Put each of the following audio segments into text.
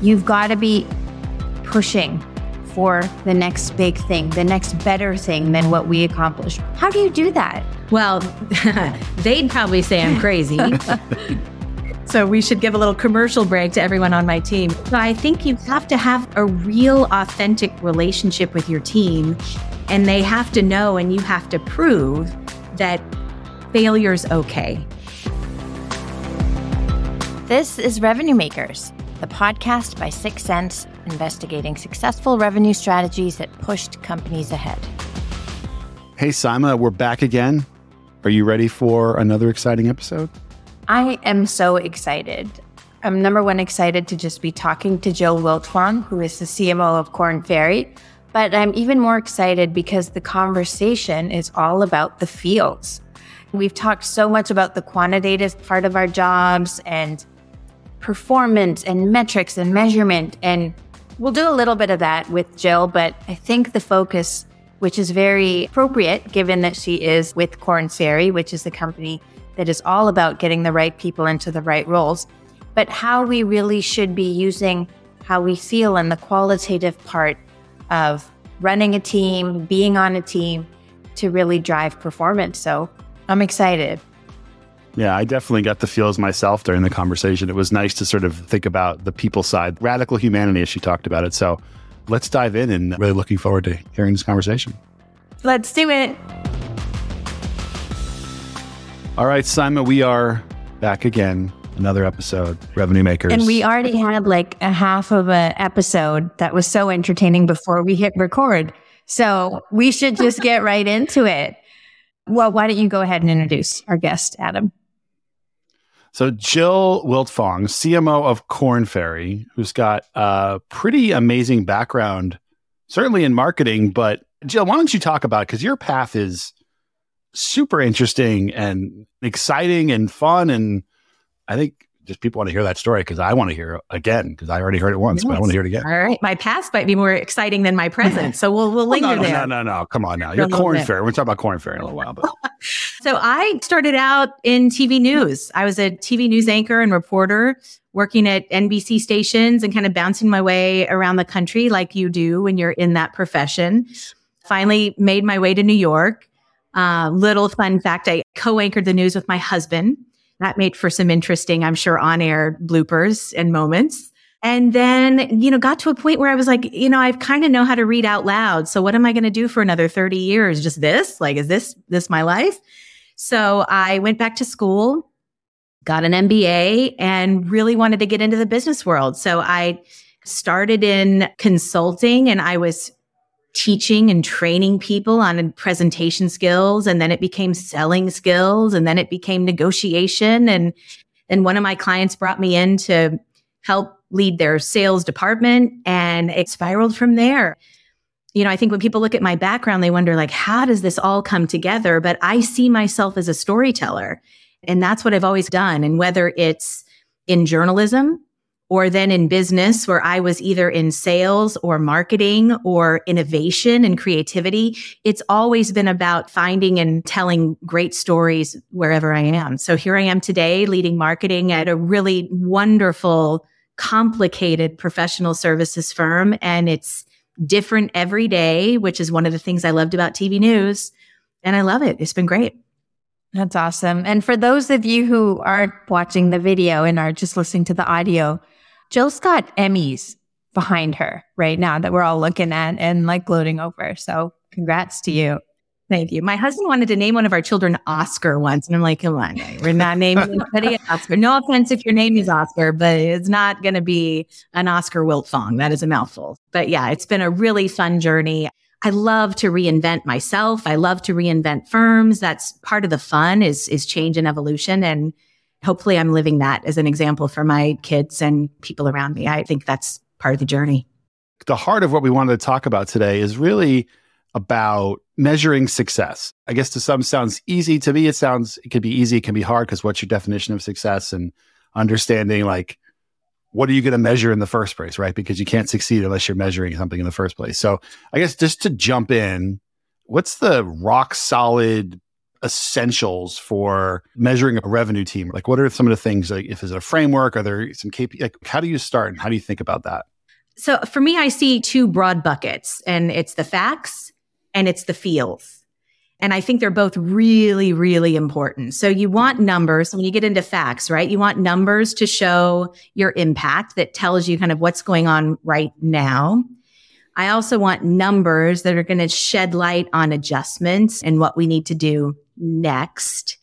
you've got to be pushing for the next big thing, the next better thing than what we accomplished. How do you do that? Well, they'd probably say I'm crazy. so we should give a little commercial break to everyone on my team. So I think you have to have a real authentic relationship with your team and they have to know and you have to prove that failure's okay. This is Revenue Makers, the podcast by 6sense investigating successful revenue strategies that pushed companies ahead. Hey, Saima, we're back again. Are you ready for another exciting episode? I am so excited. I'm number one excited to just be talking to Jill Wiltfong, who is the CMO of Korn Ferry. But I'm even more excited because the conversation is all about the fields. We've talked so much about the quantitative part of our jobs and performance and metrics and measurement. And we'll do a little bit of that with Jill, but I think the focus, which is very appropriate given that she is with Korn Ferry, which is the company that is all about getting the right people into the right roles, but how we really should be using how we feel and the qualitative part of running a team, being on a team to really drive performance. So I'm excited. Yeah, I definitely got the feels myself during the conversation. It was nice to sort of think about the people side, radical humanity as she talked about it. So let's dive in and really looking forward to hearing this conversation. Let's do it. All right, Simon, we are back again. Another episode, Revenue Makers. And we already had like a half of an episode that was so entertaining before we hit record. So we should just get right into it. Well, why don't you go ahead and introduce our guest, Adam? So Jill Wiltfong, CMO of Korn Ferry, who's got a pretty amazing background, certainly in marketing. But Jill, why don't you talk about because your path is super interesting and exciting and fun, and I think just people want to hear that story because I want to hear it again because I already heard it once, yes. but I want to hear it again. All right, my past might be more exciting than my present, so we'll we'll linger well, no, there. No, no, no, come on now. You're Korn Ferry. We're talking about Korn Ferry in a little while, but. so I started out in TV news. I was a TV news anchor and reporter working at NBC stations and kind of bouncing my way around the country like you do when you're in that profession. Finally made my way to New York. Uh, little fun fact, I co-anchored the news with my husband that made for some interesting, I'm sure, on air bloopers and moments. And then, you know, got to a point where I was like, you know, I kind of know how to read out loud. So what am I going to do for another 30 years? Just this? Like, is this, this my life? So I went back to school, got an MBA and really wanted to get into the business world. So I started in consulting and I was teaching and training people on presentation skills and then it became selling skills and then it became negotiation. And and one of my clients brought me in to help lead their sales department and it spiraled from there. You know i think when people look at my background they wonder like how does this all come together? But i see myself as a storyteller and that's what i've always done. And whether it's in journalism or then in business where I was either in sales or marketing or innovation and creativity. It's always been about finding and telling great stories wherever I am. So here I am today leading marketing at a really wonderful, complicated professional services firm. And it's different every day, which is one of the things I loved about TV news. And I love it. It's been great. That's awesome. And for those of you who aren't watching the video and are just listening to the audio, Jill's got Emmys behind her right now that we're all looking at and like gloating over. So congrats to you. Thank you. My husband wanted to name one of our children Oscar once. And I'm like, come on, we're not naming anybody Oscar. No offense if your name is Oscar, but it's not going to be an Oscar Wilt Wiltfong. That is a mouthful. But yeah, it's been a really fun journey. I love to reinvent myself. I love to reinvent firms. That's part of the fun is, is change and evolution. And hopefully I'm living that as an example for my kids and people around me. I think that's part of the journey. The heart of what we wanted to talk about today is really about measuring success. I guess to some sounds easy. To me, it sounds it could be easy, it can be hard because what's your definition of success and understanding like what are you going to measure in the first place, right? Because you can't succeed unless you're measuring something in the first place. So I guess just to jump in, what's the rock solid essentials for measuring a revenue team? Like, what are some of the things? Like, if is it a framework, are there some KPI? Like, how do you start and how do you think about that? So for me, I see two broad buckets, and it's the facts and it's the feels. And I think they're both really, really important. So you want numbers when you get into facts, right? You want numbers to show your impact that tells you kind of what's going on right now. I also want numbers that are going to shed light on adjustments and what we need to do next.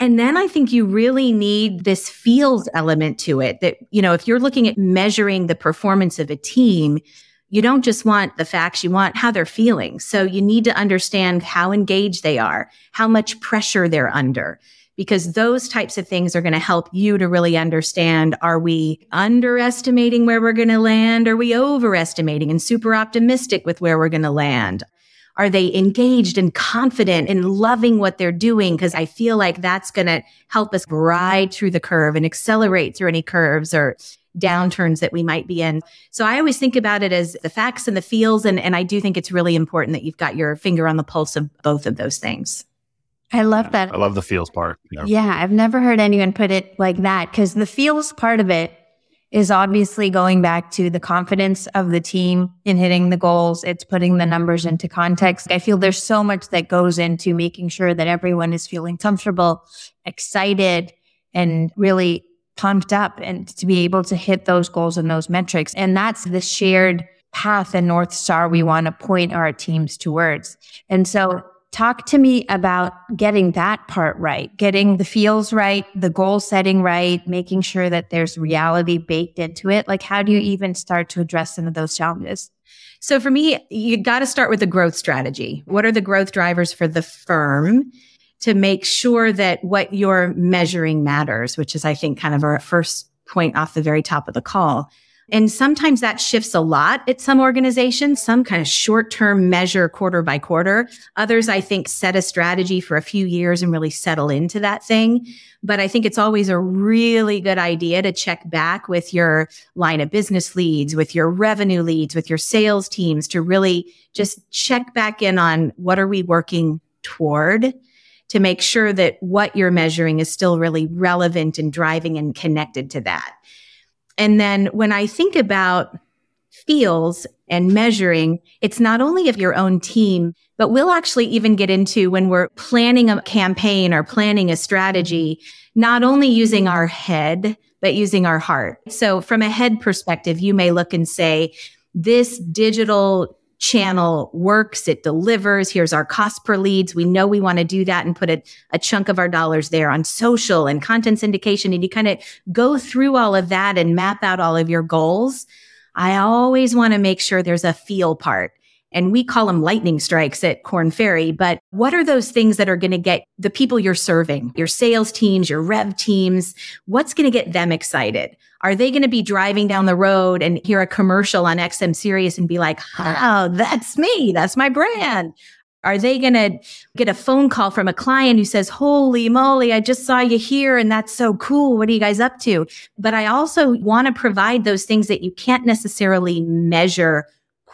And then I think you really need this feels element to it that, you know, if you're looking at measuring the performance of a team, you don't just want the facts, you want how they're feeling. So you need to understand how engaged they are, how much pressure they're under, because those types of things are going to help you to really understand are we underestimating where we're going to land? Are we overestimating and super optimistic with where we're going to land? Are they engaged and confident and loving what they're doing? Because I feel like that's going to help us ride through the curve and accelerate through any curves or downturns that we might be in. So I always think about it as the facts and the feels. And, and I do think it's really important that you've got your finger on the pulse of both of those things. I love that. I love the feels part. Yeah, yeah I've never heard anyone put it like that because the feels part of it is obviously going back to the confidence of the team in hitting the goals. It's putting the numbers into context. I feel there's so much that goes into making sure that everyone is feeling comfortable, excited, and really pumped up and to be able to hit those goals and those metrics. And that's the shared path and North Star we want to point our teams towards. And so talk to me about getting that part right, getting the feels right, the goal setting right, making sure that there's reality baked into it. Like, how do you even start to address some of those challenges? So for me, you got to start with the growth strategy. What are the growth drivers for the firm? to make sure that what you're measuring matters, which is, I think, kind of our first point off the very top of the call. And sometimes that shifts a lot at some organizations, some kind of short term measure quarter by quarter. Others, I think, set a strategy for a few years and really settle into that thing. But I think it's always a really good idea to check back with your line of business leads, with your revenue leads, with your sales teams to really just check back in on what are we working toward to make sure that what you're measuring is still really relevant and driving and connected to that. And then when I think about feels and measuring, it's not only of your own team, but we'll actually even get into when we're planning a campaign or planning a strategy, not only using our head, but using our heart. So from a head perspective, you may look and say, this digital channel works, it delivers. Here's our cost per leads. We know we want to do that and put a, a chunk of our dollars there on social and content syndication. And you kind of go through all of that and map out all of your goals. I always want to make sure there's a feel part. And we call them lightning strikes at Korn Ferry. But what are those things that are going to get the people you're serving, your sales teams, your rev teams? What's going to get them excited? Are they going to be driving down the road and hear a commercial on XM Sirius and be like, oh, that's me. That's my brand. Are they going to get a phone call from a client who says, Holy moly, I just saw you here and that's so cool. What are you guys up to? But I also want to provide those things that you can't necessarily measure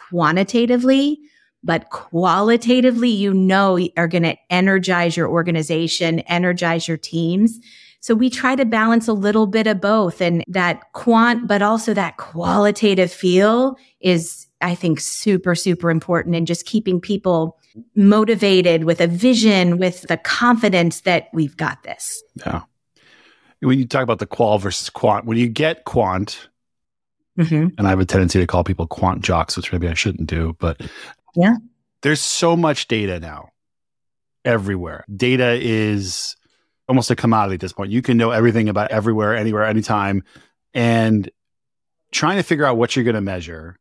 quantitatively, but qualitatively, you know, are going to energize your organization, energize your teams. So we try to balance a little bit of both and that quant, but also that qualitative feel is, I think, super, super important and just keeping people motivated with a vision, with the confidence that we've got this. Yeah. When you talk about the qual versus quant, when you get quant, mm-hmm. and I have a tendency to call people quant jocks, which maybe I shouldn't do, but yeah, there's so much data now everywhere. Data is almost a commodity at this point. You can know everything about everywhere, anywhere, anytime. And trying to figure out what you're going to measure,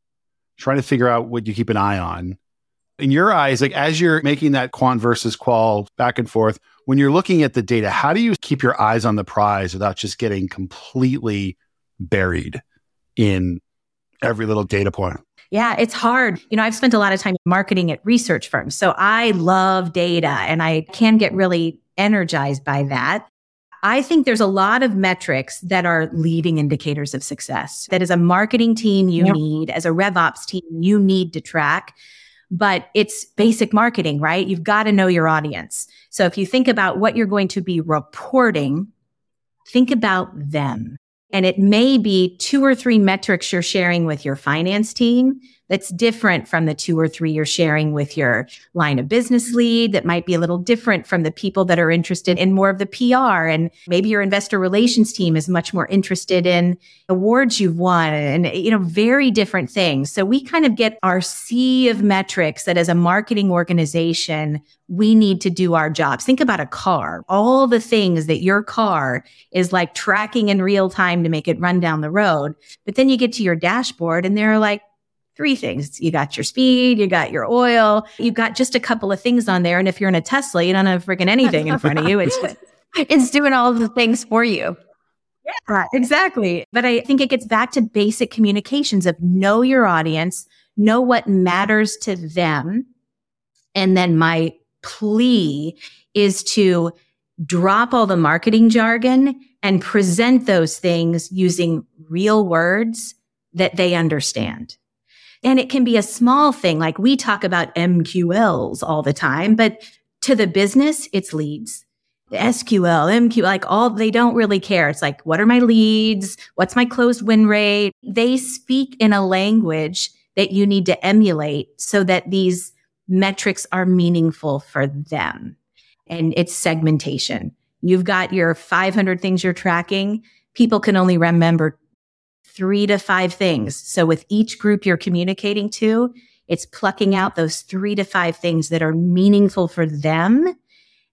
trying to figure out what you keep an eye on. In your eyes, like as you're making that quant versus qual back and forth, when you're looking at the data, how do you keep your eyes on the prize without just getting completely buried in every little data point? Yeah, it's hard. You know, I've spent a lot of time marketing at research firms. So I love data and I can get really energized by that. I think there's a lot of metrics that are leading indicators of success that as a marketing team you need, as a RevOps team you need to track. but it's basic marketing, right? You've got to know your audience. So if you think about what you're going to be reporting, think about them. And it may be two or three metrics you're sharing with your finance team that's different from the two or three you're sharing with your line of business lead that might be a little different from the people that are interested in more of the PR. And maybe your investor relations team is much more interested in awards you've won and, you know, very different things. So we kind of get our sea of metrics that as a marketing organization, we need to do our jobs. Think about a car, all the things that your car is like tracking in real time to make it run down the road. But then you get to your dashboard and they're like, three things. You got your speed, you got your oil, you've got just a couple of things on there. And if you're in a Tesla, you don't have freaking anything in front of you. It's it's doing all of the things for you. Yeah, exactly. But I think it gets back to basic communications of know your audience, know what matters to them. And then my plea is to drop all the marketing jargon and present those things using real words that they understand. And it can be a small thing. Like we talk about MQLs all the time, but to the business, it's leads. The SQL, MQ, like all, they don't really care. It's like, what are my leads? What's my closed win rate? They speak in a language that you need to emulate so that these metrics are meaningful for them. And it's segmentation. You've got your 500 things you're tracking. People can only remember three to five things. So with each group you're communicating to, it's plucking out those three to five things that are meaningful for them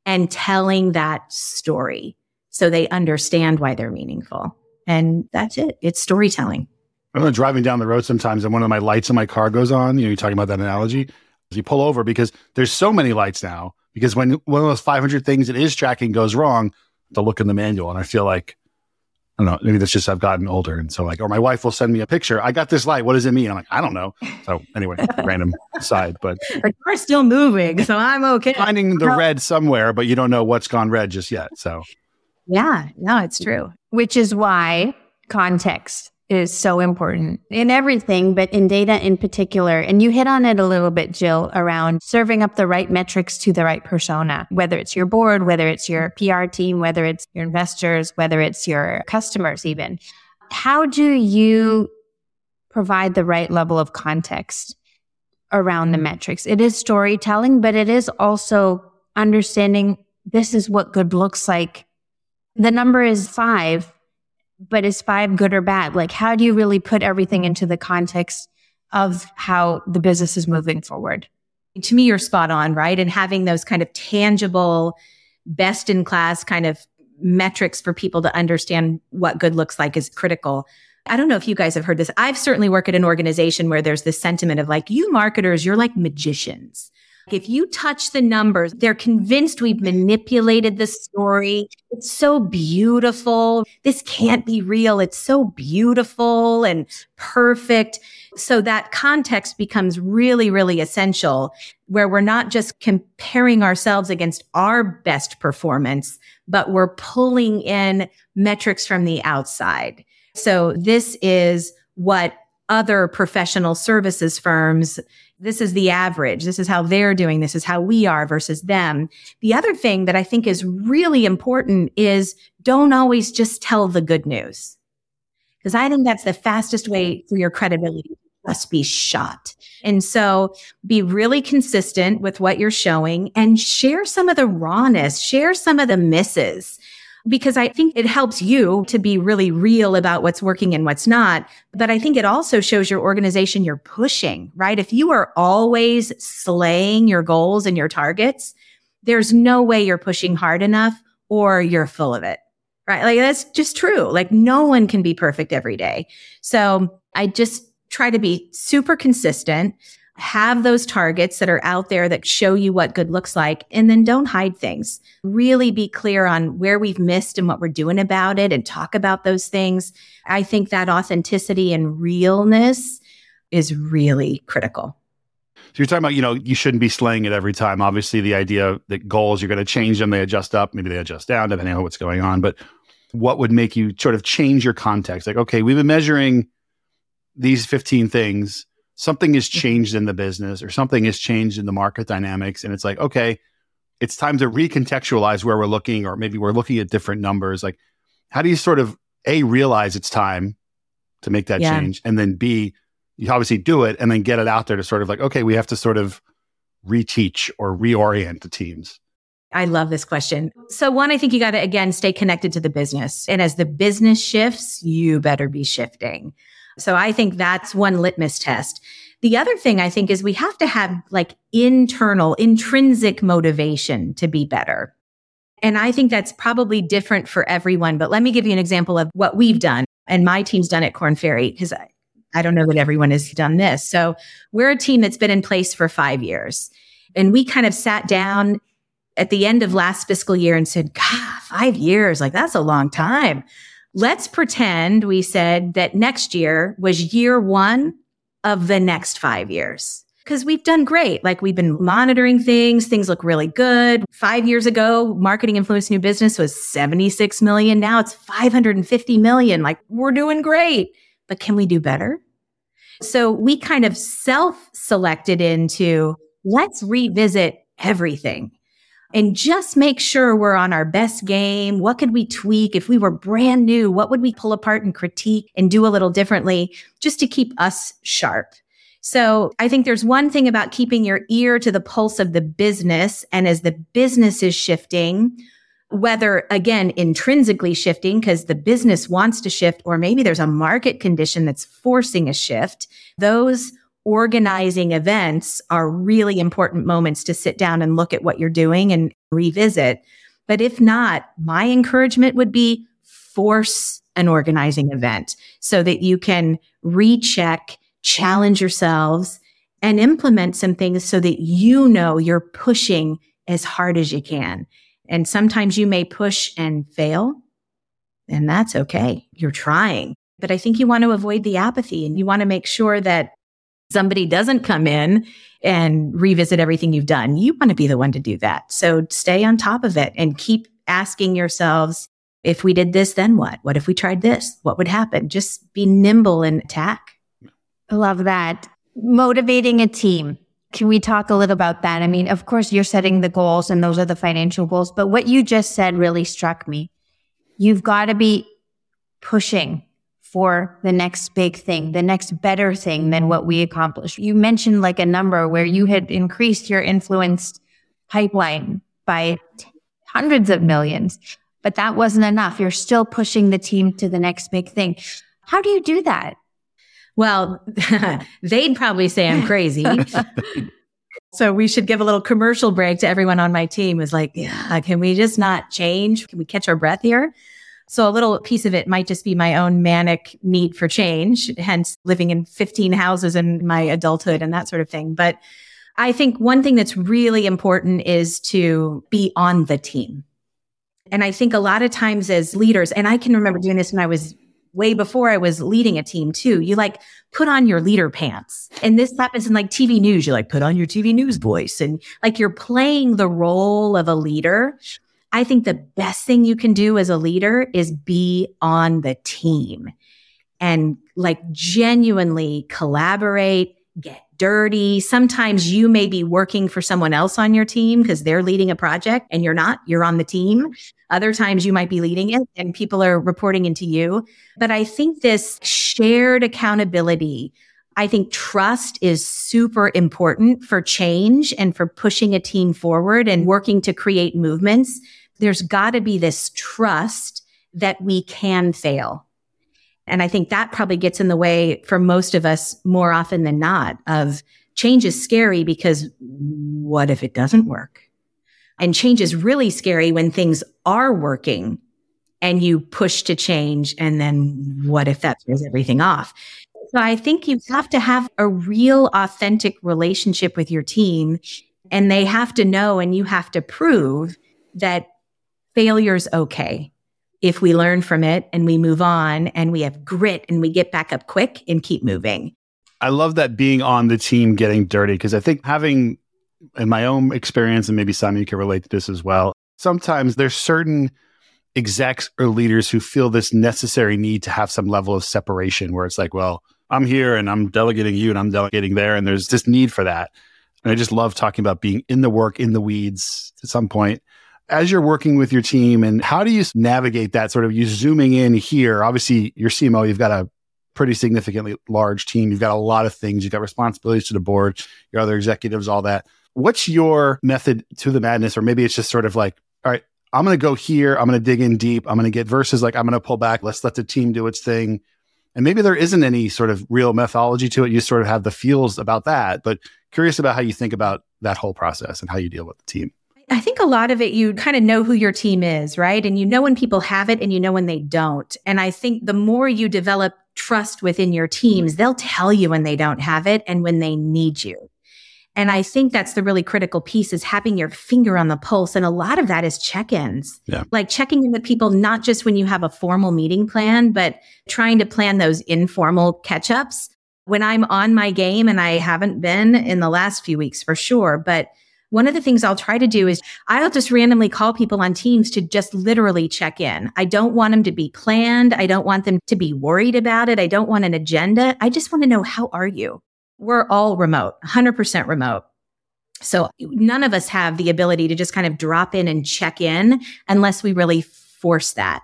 and telling that story so they understand why they're meaningful. And that's it. It's storytelling. I'm driving down the road sometimes and one of my lights in my car goes on. You know, you're talking about that analogy. You pull over because there's so many lights now. Because when one of those 500 things it is tracking goes wrong, to look in the manual. And I feel like I don't know. Maybe that's just I've gotten older, and so like, or my wife will send me a picture. I got this light. What does it mean? I'm like, I don't know. So anyway, random side, but the car's still moving, so I'm okay. Finding the red somewhere, but you don't know what's gone red just yet. So yeah, no, it's true. Which is why context is so important in everything, but in data in particular. And you hit on it a little bit, Jill, around serving up the right metrics to the right persona, whether it's your board, whether it's your PR team, whether it's your investors, whether it's your customers, even. How do you provide the right level of context around the metrics? It is storytelling, but it is also understanding this is what good looks like. The number is five but is five good or bad? Like, how do you really put everything into the context of how the business is moving forward? To me, you're spot on, right? And having those kind of tangible, best in class kind of metrics for people to understand what good looks like is critical. I don't know if you guys have heard this. I've certainly worked at an organization where there's this sentiment of like, you marketers, you're like magicians. If you touch the numbers, they're convinced we've manipulated the story. It's so beautiful. This can't be real. It's so beautiful and perfect. So that context becomes really, really essential where we're not just comparing ourselves against our best performance, but we're pulling in metrics from the outside. So this is what other professional services firms this is the average. This is how they're doing. This is how we are versus them. The other thing that I think is really important is don't always just tell the good news. Because I think that's the fastest way for your credibility to just be shot. And so be really consistent with what you're showing and share some of the rawness, share some of the misses because I think it helps you to be really real about what's working and what's not. But I think it also shows your organization you're pushing, right? If you are always slaying your goals and your targets, there's no way you're pushing hard enough or you're full of it, right? Like that's just true. Like no one can be perfect every day. So I just try to be super consistent have those targets that are out there that show you what good looks like and then don't hide things. Really be clear on where we've missed and what we're doing about it and talk about those things. I think that authenticity and realness is really critical. So you're talking about, you know, you shouldn't be slaying it every time. Obviously, the idea that goals, you're going to change them, they adjust up, maybe they adjust down, depending on what's going on. But what would make you sort of change your context? Like, okay, we've been measuring these 15 things something has mm-hmm. changed in the business or something has changed in the market dynamics. And it's like, okay, it's time to recontextualize where we're looking, or maybe we're looking at different numbers. Like, how do you sort of A, realize it's time to make that yeah. change? And then B, you obviously do it and then get it out there to sort of like, okay, we have to sort of reteach or reorient the teams. I love this question. So, one, I think you got to, again, stay connected to the business. And as the business shifts, you better be shifting. So, I think that's one litmus test. The other thing I think is we have to have like internal, intrinsic motivation to be better. And I think that's probably different for everyone. But let me give you an example of what we've done and my team's done at Korn Ferry because I, I don't know that everyone has done this. So we're a team that's been in place for five years. And we kind of sat down at the end of last fiscal year and said, God, five years, like that's a long time. Let's pretend we said that next year was year one of the next five years. Because we've done great. Like we've been monitoring things. Things look really good. Five years ago, marketing influence new business was 76 million. Now it's 550 million. Like we're doing great, but can we do better? So we kind of self selected into let's revisit everything and just make sure we're on our best game. What could we tweak? If we were brand new, what would we pull apart and critique and do a little differently just to keep us sharp? So I think there's one thing about keeping your ear to the pulse of the business. And as the business is shifting, whether again intrinsically shifting because the business wants to shift, or maybe there's a market condition that's forcing a shift, those organizing events are really important moments to sit down and look at what you're doing and revisit. But if not, my encouragement would be force an organizing event so that you can recheck, challenge yourselves and implement some things so that you know you're pushing as hard as you can. And sometimes you may push and fail, and that's okay. You're trying. But I think you want to avoid the apathy and you want to make sure that somebody doesn't come in and revisit everything you've done. You want to be the one to do that. So stay on top of it and keep asking yourselves, if we did this, then what? What if we tried this? What would happen? Just be nimble and attack. I love that. Motivating a team. Can we talk a little about that? I mean, of course, you're setting the goals and those are the financial goals, but what you just said really struck me. You've got to be pushing for the next big thing, the next better thing than what we accomplished. You mentioned like a number where you had increased your influence pipeline by hundreds of millions, but that wasn't enough. You're still pushing the team to the next big thing. How do you do that? Well, they'd probably say I'm crazy. so we should give a little commercial break to everyone on my team is like, yeah, can we just not change? Can we catch our breath here? So a little piece of it might just be my own manic need for change, hence living in 15 houses in my adulthood and that sort of thing. But I think one thing that's really important is to be on the team. And I think a lot of times as leaders, and I can remember doing this when I was way before I was leading a team too. You like put on your leader pants. And this happens in like TV news. You like put on your TV news voice and like you're playing the role of a leader I think the best thing you can do as a leader is be on the team and like genuinely collaborate, get dirty. Sometimes you may be working for someone else on your team because they're leading a project and you're not, you're on the team. Other times you might be leading it and people are reporting into you. But I think this shared accountability, I think trust is super important for change and for pushing a team forward and working to create movements there's got to be this trust that we can fail. And I think that probably gets in the way for most of us more often than not of change is scary because what if it doesn't work? And change is really scary when things are working and you push to change. And then what if that throws everything off? So I think you have to have a real authentic relationship with your team and they have to know and you have to prove that failure's okay if we learn from it and we move on and we have grit and we get back up quick and keep moving. I love that being on the team getting dirty because I think having in my own experience, and maybe Simon, you can relate to this as well. Sometimes there's certain execs or leaders who feel this necessary need to have some level of separation where it's like, well, I'm here and I'm delegating you and I'm delegating there. And there's this need for that. And I just love talking about being in the work, in the weeds at some point. As you're working with your team, and how do you navigate that sort of you zooming in here? Obviously, your CMO, you've got a pretty significantly large team. You've got a lot of things. You've got responsibilities to the board, your other executives, all that. What's your method to the madness? Or maybe it's just sort of like, all right, I'm going to go here. I'm going to dig in deep. I'm going to get verses like I'm going to pull back. Let's let the team do its thing. And maybe there isn't any sort of real methodology to it. You sort of have the feels about that, but curious about how you think about that whole process and how you deal with the team. I think a lot of it, you kind of know who your team is, right? And you know when people have it and you know when they don't. And I think the more you develop trust within your teams, they'll tell you when they don't have it and when they need you. And I think that's the really critical piece is having your finger on the pulse. And a lot of that is check-ins. Yeah. Like checking in with people, not just when you have a formal meeting plan, but trying to plan those informal catch-ups when I'm on my game and I haven't been in the last few weeks for sure. But one of the things I'll try to do is I'll just randomly call people on teams to just literally check in. I don't want them to be planned. I don't want them to be worried about it. I don't want an agenda. I just want to know, how are you? we're all remote, 100% remote. So none of us have the ability to just kind of drop in and check in unless we really force that.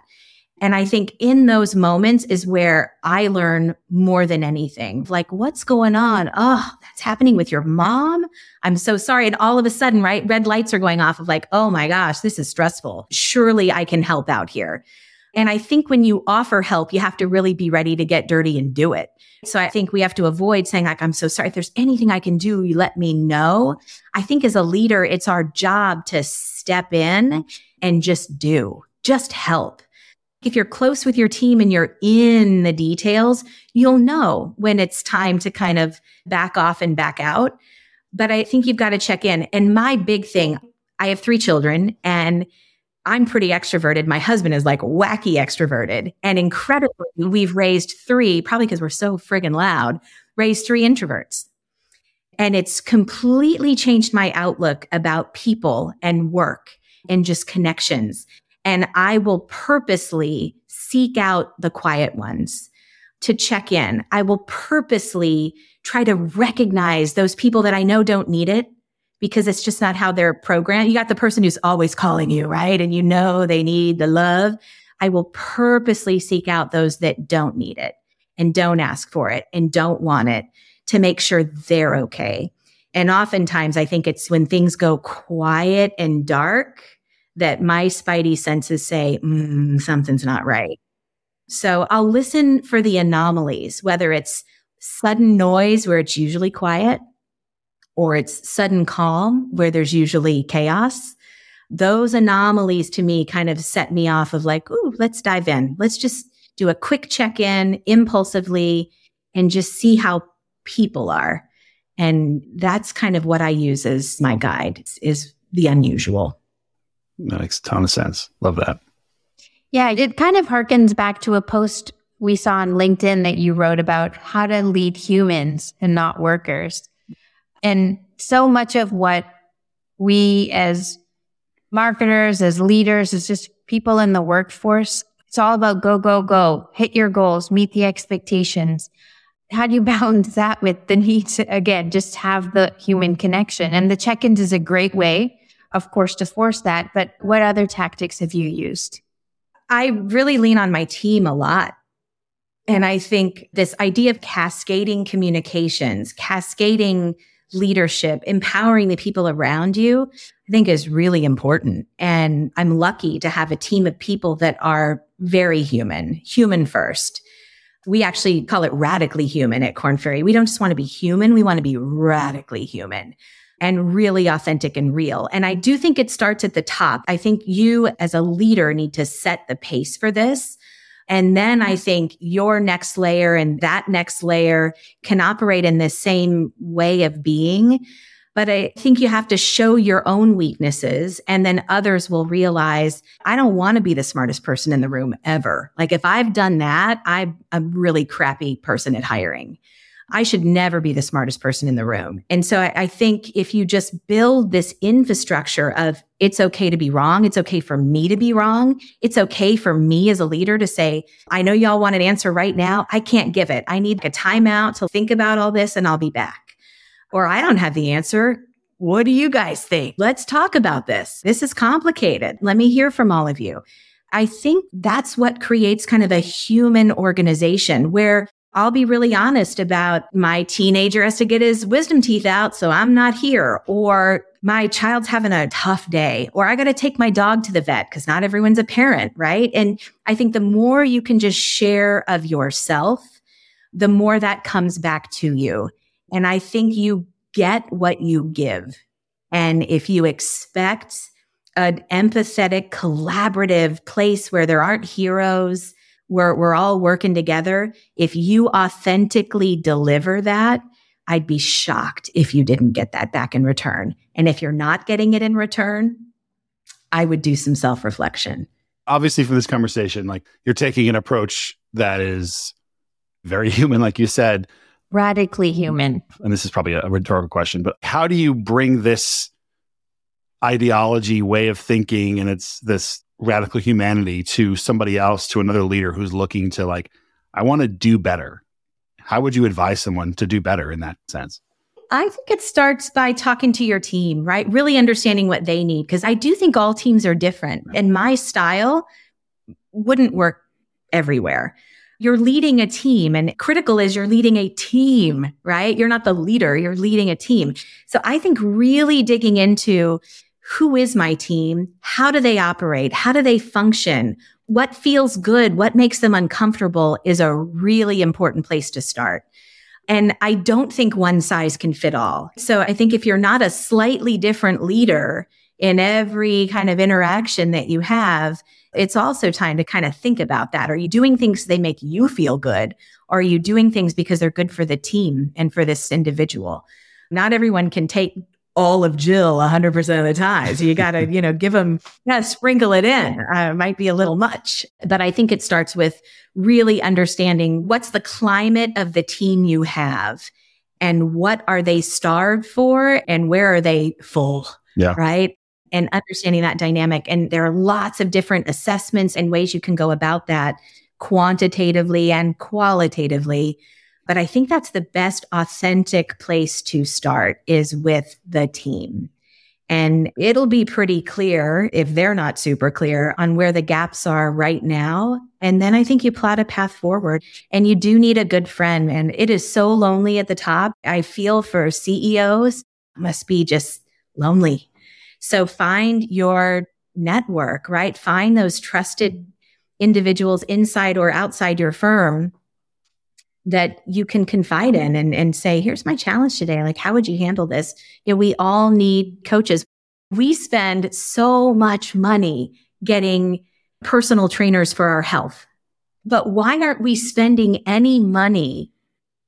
And I think in those moments is where I learn more than anything. Like, what's going on? Oh, that's happening with your mom. I'm so sorry. And all of a sudden, right? Red lights are going off of like, oh my gosh, this is stressful. Surely I can help out here. And I think when you offer help, you have to really be ready to get dirty and do it. So I think we have to avoid saying like, I'm so sorry. If there's anything I can do, you let me know. I think as a leader, it's our job to step in and just do, just help. If you're close with your team and you're in the details, you'll know when it's time to kind of back off and back out. But I think you've got to check in. And my big thing, I have three children and I'm pretty extroverted. My husband is like wacky extroverted. And incredibly, we've raised three, probably because we're so friggin' loud, raised three introverts. And it's completely changed my outlook about people and work and just connections. And I will purposely seek out the quiet ones to check in. I will purposely try to recognize those people that I know don't need it because it's just not how they're programmed. You got the person who's always calling you, right? And you know they need the love. I will purposely seek out those that don't need it and don't ask for it and don't want it to make sure they're okay. And oftentimes I think it's when things go quiet and dark that my spidey senses say, mm, something's not right. So I'll listen for the anomalies, whether it's sudden noise where it's usually quiet or it's sudden calm where there's usually chaos. Those anomalies to me kind of set me off of like, ooh, let's dive in. Let's just do a quick check in impulsively and just see how people are. And that's kind of what I use as my guide is the unusual. That makes a ton of sense. Love that. Yeah, it kind of harkens back to a post we saw on LinkedIn that you wrote about how to lead humans and not workers. And so much of what we as marketers, as leaders, as just people in the workforce, it's all about go, go, go, hit your goals, meet the expectations. How do you balance that with the need to, again, just have the human connection? And the check ins is a great way, of course, to force that. But what other tactics have you used? I really lean on my team a lot. And I think this idea of cascading communications, cascading leadership, empowering the people around you, I think is really important. And I'm lucky to have a team of people that are very human, human first. We actually call it radically human at Korn Ferry. We don't just want to be human. We want to be radically human and really authentic and real. And I do think it starts at the top. I think you as a leader need to set the pace for this and then I think your next layer and that next layer can operate in the same way of being. But I think you have to show your own weaknesses and then others will realize I don't want to be the smartest person in the room ever. Like if I've done that, I'm a really crappy person at hiring. I should never be the smartest person in the room. And so I, I, think if you just build this infrastructure of it's okay to be wrong, it's okay for me to be wrong, it's okay for me as a leader to say, I know y'all want an answer right now. I can't give it. I need a timeout to think about all this and I'll be back. Or I don't have the answer. What do you guys think? Let's talk about this. This is complicated. Let me hear from all of you. I think that's what creates kind of a human organization where I'll be really honest about my teenager has to get his wisdom teeth out, so I'm not here. Or my child's having a tough day. Or I got to take my dog to the vet because not everyone's a parent, right? And I think the more you can just share of yourself, the more that comes back to you. And I think you get what you give. And if you expect an empathetic, collaborative place where there aren't heroes, where we're all working together, if you authentically deliver that, I'd be shocked if you didn't get that back in return. And if you're not getting it in return, I would do some self reflection. Obviously, from this conversation, like you're taking an approach that is very human, like you said, radically human. And this is probably a rhetorical question, but how do you bring this ideology, way of thinking, and it's this radical humanity to somebody else, to another leader who's looking to like, I want to do better? How would you advise someone to do better in that sense? I think it starts by talking to your team, right? Really understanding what they need. Cause I do think all teams are different and my style wouldn't work everywhere. You're leading a team and critical is you're leading a team, right? You're not the leader. You're leading a team. So I think really digging into who is my team? How do they operate? How do they function? What feels good? What makes them uncomfortable is a really important place to start. And I don't think one size can fit all. So I think if you're not a slightly different leader in every kind of interaction that you have, it's also time to kind of think about that. Are you doing things they make you feel good? Or are you doing things because they're good for the team and for this individual? Not everyone can take all of Jill 100% of the time. So you got to, you know, give them, yeah, sprinkle it in. Uh, might be a little much, but I think it starts with really understanding what's the climate of the team you have and what are they starved for and where are they full? Yeah. Right. And understanding that dynamic. And there are lots of different assessments and ways you can go about that quantitatively and qualitatively but I think that's the best authentic place to start is with the team. And it'll be pretty clear if they're not super clear on where the gaps are right now. And then I think you plot a path forward and you do need a good friend. And it is so lonely at the top. I feel for CEOs must be just lonely. So find your network, right? Find those trusted individuals inside or outside your firm that you can confide in and, and say, here's my challenge today. Like, how would you handle this? You know, we all need coaches. We spend so much money getting personal trainers for our health. But why aren't we spending any money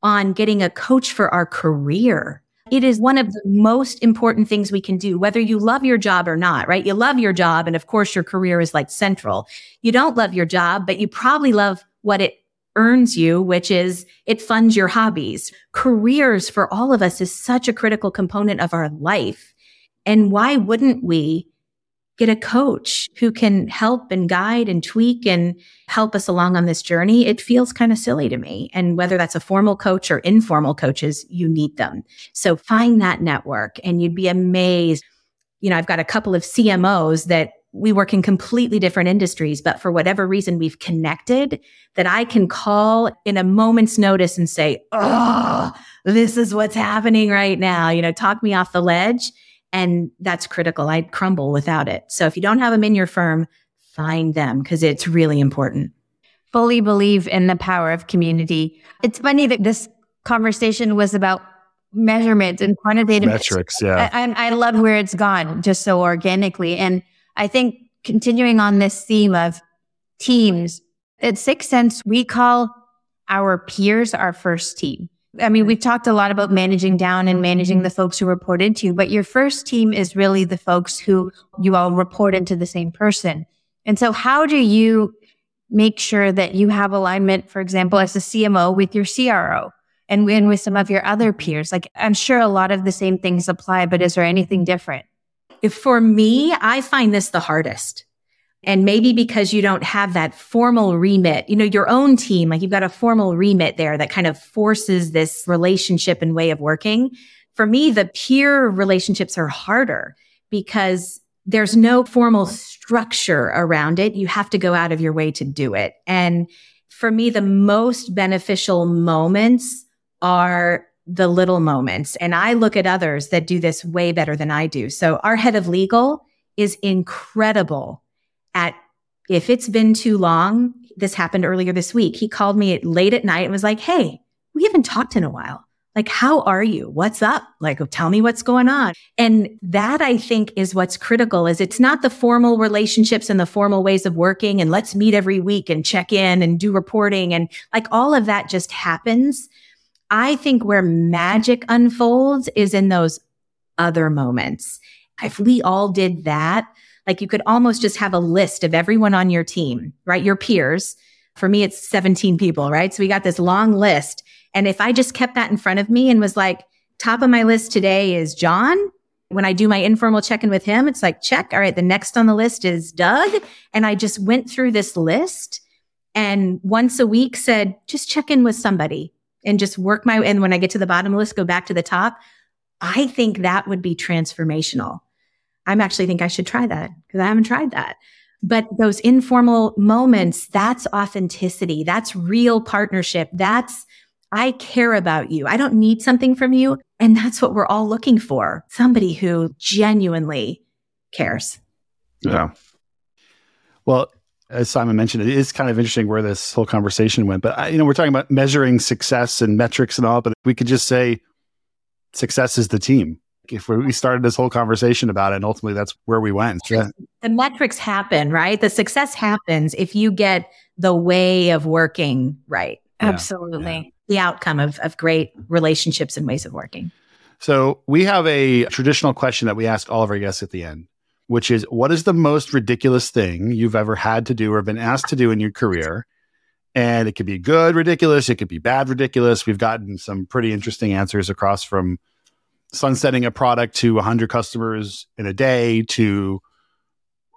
on getting a coach for our career? It is one of the most important things we can do, whether you love your job or not, right? You love your job. And of course, your career is like central. You don't love your job, but you probably love what it earns you, which is it funds your hobbies. Careers for all of us is such a critical component of our life. And why wouldn't we get a coach who can help and guide and tweak and help us along on this journey? It feels kind of silly to me. And whether that's a formal coach or informal coaches, you need them. So find that network and you'd be amazed. You know, I've got a couple of CMOs that we work in completely different industries, but for whatever reason, we've connected that I can call in a moment's notice and say, Oh, this is what's happening right now. You know, talk me off the ledge. And that's critical. I'd crumble without it. So if you don't have them in your firm, find them because it's really important. Fully believe in the power of community. It's funny that this conversation was about measurement and quantitative metrics. Yeah. I, I, I love where it's gone just so organically. And I think continuing on this theme of teams, at 6sense, we call our peers our first team. I mean, we've talked a lot about managing down and managing the folks who report into you, but your first team is really the folks who you all report into the same person. And so how do you make sure that you have alignment, for example, as a CMO with your CRO? and when with some of your other peers? Like, I'm sure a lot of the same things apply, but is there anything different? If for me, I find this the hardest. And maybe because you don't have that formal remit, you know, your own team, like you've got a formal remit there that kind of forces this relationship and way of working. For me, the peer relationships are harder because there's no formal structure around it. You have to go out of your way to do it. And for me, the most beneficial moments are the little moments. And I look at others that do this way better than I do. So our head of legal is incredible at if it's been too long. This happened earlier this week. He called me late at night and was like, Hey, we haven't talked in a while. Like, how are you? What's up? Like, tell me what's going on. And that I think is what's critical is it's not the formal relationships and the formal ways of working and let's meet every week and check in and do reporting and like all of that just happens. I think where magic unfolds is in those other moments. If we all did that, like you could almost just have a list of everyone on your team, right? Your peers. For me, it's 17 people, right? So we got this long list. And if I just kept that in front of me and was like, top of my list today is John. When I do my informal check in with him, it's like, check. All right. The next on the list is Doug. And I just went through this list and once a week said, just check in with somebody and just work my, and when I get to the bottom list, go back to the top. I think that would be transformational. I'm actually think I should try that because I haven't tried that. But those informal moments, that's authenticity. That's real partnership. That's, I care about you. I don't need something from you. And that's what we're all looking for. Somebody who genuinely cares. Yeah. Well, as Simon mentioned, it is kind of interesting where this whole conversation went. But I, you know, we're talking about measuring success and metrics and all, but we could just say success is the team. If we started this whole conversation about it, and ultimately that's where we went. The metrics happen, right? The success happens if you get the way of working right. Yeah. Absolutely. Yeah. The outcome of, of great relationships and ways of working. So we have a traditional question that we ask all of our guests at the end which is what is the most ridiculous thing you've ever had to do or been asked to do in your career? And it could be good, ridiculous. It could be bad, ridiculous. We've gotten some pretty interesting answers across from sunsetting a product to 100 customers in a day to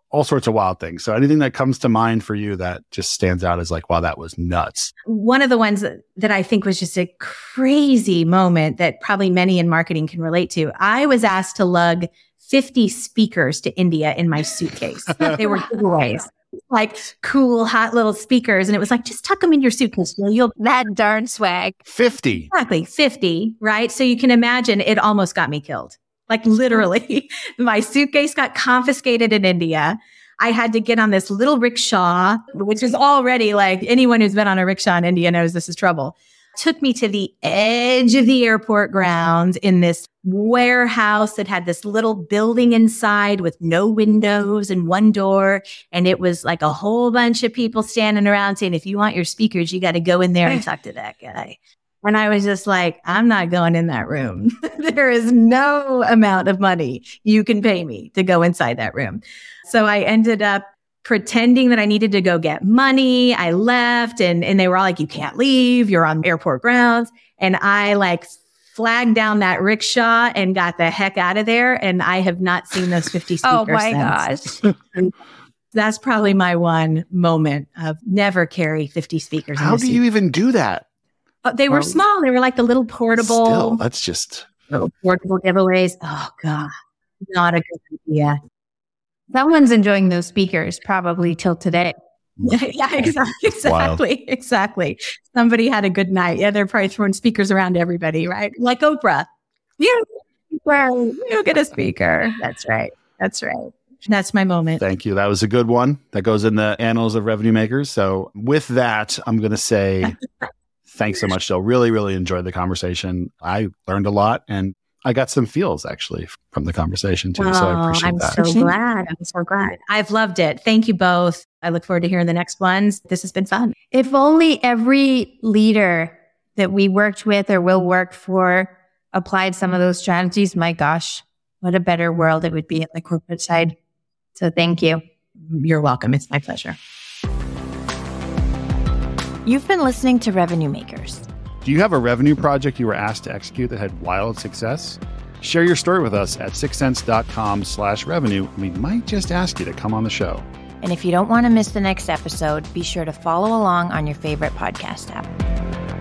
all sorts of wild things. So anything that comes to mind for you that just stands out as like, wow, that was nuts. One of the ones that, that I think was just a crazy moment that probably many in marketing can relate to. I was asked to lug 50 speakers to India in my suitcase. they were giveaways. Like cool, hot little speakers. And it was like, just tuck them in your suitcase. You'll, you'll that darn swag. 50. Exactly. 50. Right. So you can imagine it almost got me killed. Like literally my suitcase got confiscated in India. I had to get on this little rickshaw, which is already like anyone who's been on a rickshaw in India knows this is trouble took me to the edge of the airport grounds in this warehouse that had this little building inside with no windows and one door. And it was like a whole bunch of people standing around saying, if you want your speakers, you got to go in there and talk to that guy. And I was just like, I'm not going in that room. there is no amount of money you can pay me to go inside that room. So I ended up pretending that I needed to go get money. I left and, and they were all like, you can't leave. You're on airport grounds. And I like flagged down that rickshaw and got the heck out of there. And I have not seen those 50 speakers. oh my since. gosh. That's probably my one moment of never carry 50 speakers. How do you even do that? Uh, they were well, small. They were like the little portable. Still, that's just portable giveaways. Oh God, not a good idea. Someone's enjoying those speakers probably till today. yeah, exactly. Exactly. Exactly. Somebody had a good night. Yeah, they're probably throwing speakers around everybody, right? Like Oprah. You, you get a speaker. That's right. That's right. That's my moment. Thank you. That was a good one. That goes in the annals of revenue makers. So, with that, I'm going to say thanks so much, Jill. Really, really enjoyed the conversation. I learned a lot and I got some feels actually from the conversation too. Oh, so I appreciate that. I'm so glad. I'm so glad. I've loved it. Thank you both. I look forward to hearing the next ones. This has been fun. If only every leader that we worked with or will work for applied some of those strategies, my gosh, what a better world it would be on the corporate side. So thank you. You're welcome. It's my pleasure. You've been listening to Revenue Makers Do you have a revenue project you were asked to execute that had wild success? Share your story with us at 6sense.com slash revenue, and we might just ask you to come on the show. And if you don't want to miss the next episode, be sure to follow along on your favorite podcast app.